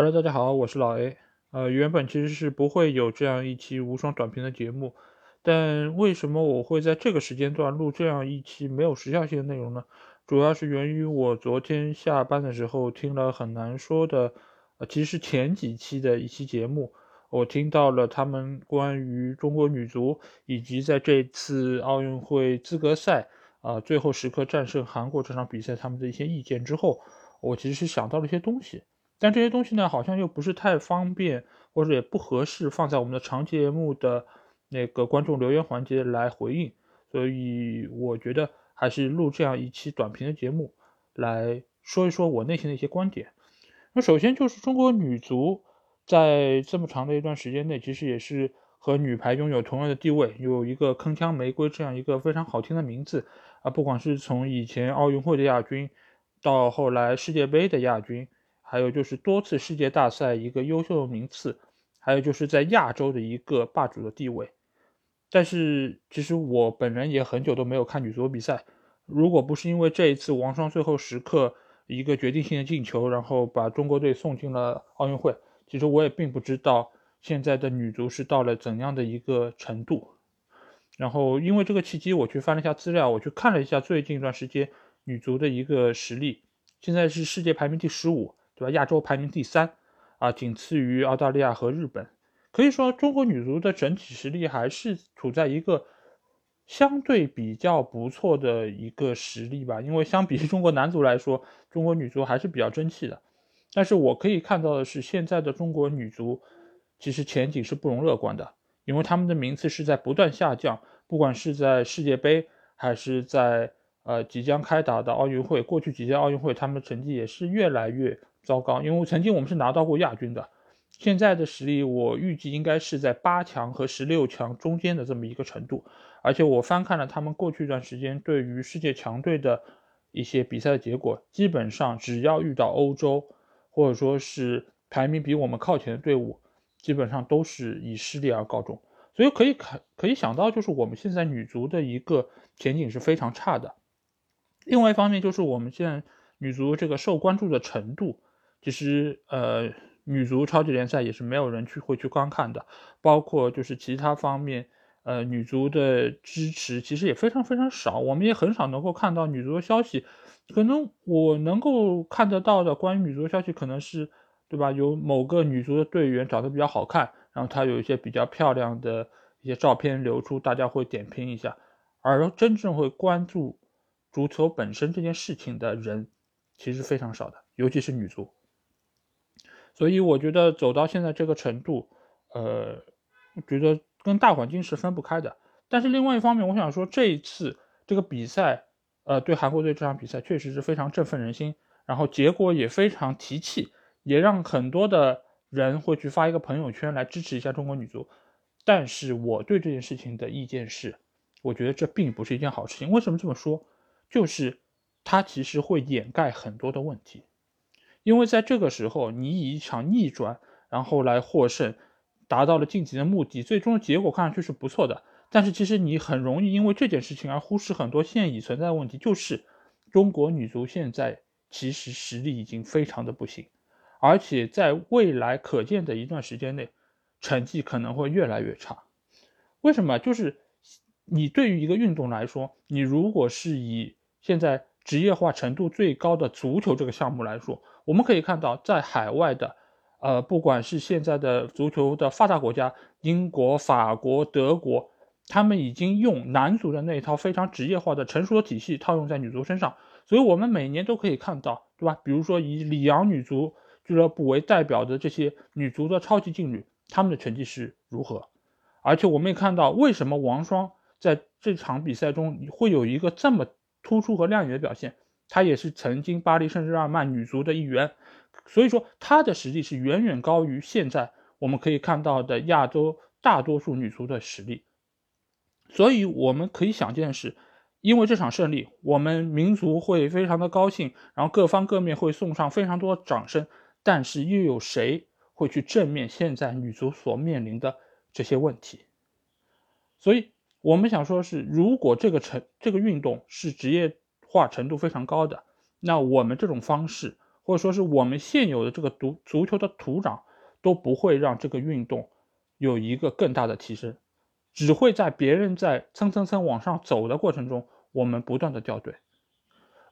Hello，大家好，我是老 A。呃，原本其实是不会有这样一期无双短评的节目，但为什么我会在这个时间段录这样一期没有时效性的内容呢？主要是源于我昨天下班的时候听了很难说的，呃，其实是前几期的一期节目，我听到了他们关于中国女足以及在这次奥运会资格赛啊最后时刻战胜韩国这场比赛他们的一些意见之后，我其实是想到了一些东西。但这些东西呢，好像又不是太方便，或者也不合适放在我们的长节目的那个观众留言环节来回应，所以我觉得还是录这样一期短评的节目，来说一说我内心的一些观点。那首先就是中国女足在这么长的一段时间内，其实也是和女排拥有同样的地位，有一个铿锵玫瑰这样一个非常好听的名字啊，不管是从以前奥运会的亚军，到后来世界杯的亚军。还有就是多次世界大赛一个优秀的名次，还有就是在亚洲的一个霸主的地位。但是其实我本人也很久都没有看女足比赛，如果不是因为这一次王霜最后时刻一个决定性的进球，然后把中国队送进了奥运会，其实我也并不知道现在的女足是到了怎样的一个程度。然后因为这个契机，我去翻了一下资料，我去看了一下最近一段时间女足的一个实力，现在是世界排名第十五。对吧？亚洲排名第三，啊，仅次于澳大利亚和日本。可以说，中国女足的整体实力还是处在一个相对比较不错的一个实力吧。因为相比中国男足来说，中国女足还是比较争气的。但是我可以看到的是，现在的中国女足其实前景是不容乐观的，因为他们的名次是在不断下降，不管是在世界杯还是在呃即将开打的奥运会，过去几届奥运会他们的成绩也是越来越。糟糕，因为曾经我们是拿到过亚军的，现在的实力我预计应该是在八强和十六强中间的这么一个程度。而且我翻看了他们过去一段时间对于世界强队的一些比赛的结果，基本上只要遇到欧洲或者说是排名比我们靠前的队伍，基本上都是以失利而告终。所以可以看可以想到，就是我们现在女足的一个前景是非常差的。另外一方面就是我们现在女足这个受关注的程度。其实，呃，女足超级联赛也是没有人去会去观看的，包括就是其他方面，呃，女足的支持其实也非常非常少，我们也很少能够看到女足的消息。可能我能够看得到的关于女足的消息，可能是，对吧？有某个女足的队员长得比较好看，然后她有一些比较漂亮的一些照片流出，大家会点评一下。而真正会关注足球本身这件事情的人，其实非常少的，尤其是女足。所以我觉得走到现在这个程度，呃，觉得跟大环境是分不开的。但是另外一方面，我想说这一次这个比赛，呃，对韩国队这场比赛确实是非常振奋人心，然后结果也非常提气，也让很多的人会去发一个朋友圈来支持一下中国女足。但是我对这件事情的意见是，我觉得这并不是一件好事情。为什么这么说？就是它其实会掩盖很多的问题。因为在这个时候，你以一场逆转，然后来获胜，达到了晋级的目的，最终的结果看上去是不错的。但是其实你很容易因为这件事情而忽视很多现已存在的问题，就是中国女足现在其实实力已经非常的不行，而且在未来可见的一段时间内，成绩可能会越来越差。为什么？就是你对于一个运动来说，你如果是以现在职业化程度最高的足球这个项目来说，我们可以看到，在海外的，呃，不管是现在的足球的发达国家，英国、法国、德国，他们已经用男足的那一套非常职业化的成熟的体系套用在女足身上，所以我们每年都可以看到，对吧？比如说以里昂女足俱乐部为代表的这些女足的超级劲旅，他们的成绩是如何？而且我们也看到，为什么王霜在这场比赛中会有一个这么突出和亮眼的表现？她也是曾经巴黎圣日耳曼女足的一员，所以说她的实力是远远高于现在我们可以看到的亚洲大多数女足的实力。所以我们可以想见的是，因为这场胜利，我们民族会非常的高兴，然后各方各面会送上非常多的掌声。但是又有谁会去正面现在女足所面临的这些问题？所以我们想说是，如果这个成这个运动是职业。化程度非常高的，那我们这种方式或者说是我们现有的这个足足球的土壤，都不会让这个运动有一个更大的提升，只会在别人在蹭蹭蹭往上走的过程中，我们不断的掉队。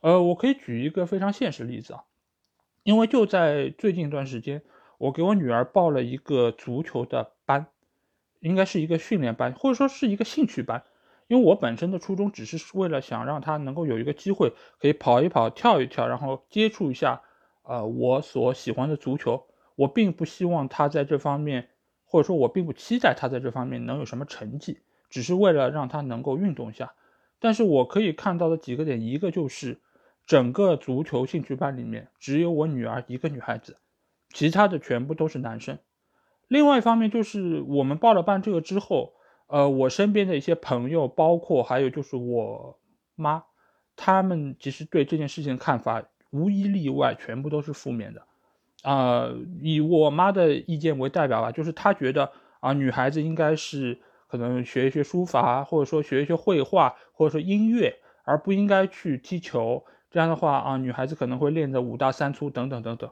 呃，我可以举一个非常现实例子啊，因为就在最近一段时间，我给我女儿报了一个足球的，应该是一个训练班，或者说是一个兴趣班。因为我本身的初衷只是为了想让她能够有一个机会可以跑一跑、跳一跳，然后接触一下。呃，我所喜欢的足球，我并不希望他在这方面，或者说，我并不期待他在这方面能有什么成绩，只是为了让他能够运动一下。但是我可以看到的几个点，一个就是整个足球兴趣班里面只有我女儿一个女孩子，其他的全部都是男生。另外一方面就是我们报了班这个之后，呃，我身边的一些朋友，包括还有就是我妈，他们其实对这件事情的看法。无一例外，全部都是负面的，啊，以我妈的意见为代表吧，就是她觉得啊，女孩子应该是可能学一学书法，或者说学一学绘画，或者说音乐，而不应该去踢球。这样的话啊，女孩子可能会练得五大三粗等等等等。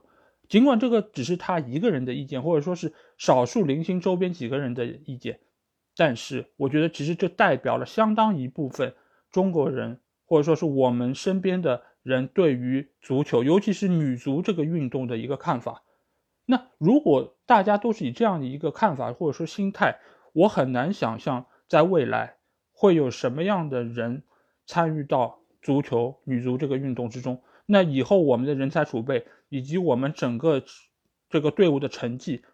尽管这个只是他一个人的意见，或者说是少数零星周边几个人的意见，但是我觉得其实这代表了相当一部分中国人，或者说是我们身边的。人对于足球，尤其是女足这个运动的一个看法，那如果大家都是以这样的一个看法或者说心态，我很难想象在未来会有什么样的人参与到足球女足这个运动之中。那以后我们的人才储备以及我们整个这个队伍的成绩，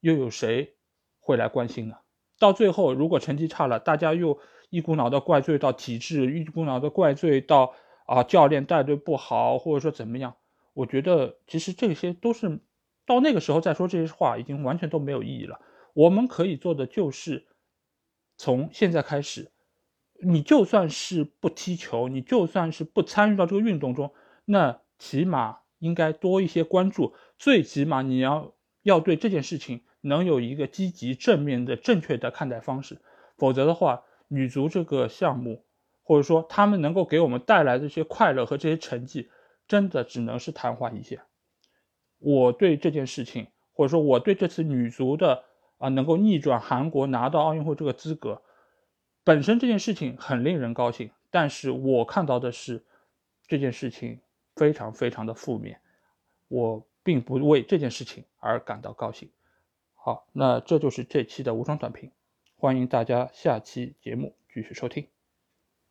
又有谁会来关心呢？到最后，如果成绩差了，大家又一股脑的怪罪到体制，一股脑的怪罪到。啊，教练带队不好，或者说怎么样？我觉得其实这些都是到那个时候再说这些话，已经完全都没有意义了。我们可以做的就是从现在开始，你就算是不踢球，你就算是不参与到这个运动中，那起码应该多一些关注，最起码你要要对这件事情能有一个积极正面的正确的看待方式，否则的话，女足这个项目。或者说，他们能够给我们带来的这些快乐和这些成绩，真的只能是昙花一现。我对这件事情，或者说我对这次女足的啊能够逆转韩国拿到奥运会这个资格，本身这件事情很令人高兴。但是我看到的是这件事情非常非常的负面，我并不为这件事情而感到高兴。好，那这就是这期的无双短评，欢迎大家下期节目继续收听。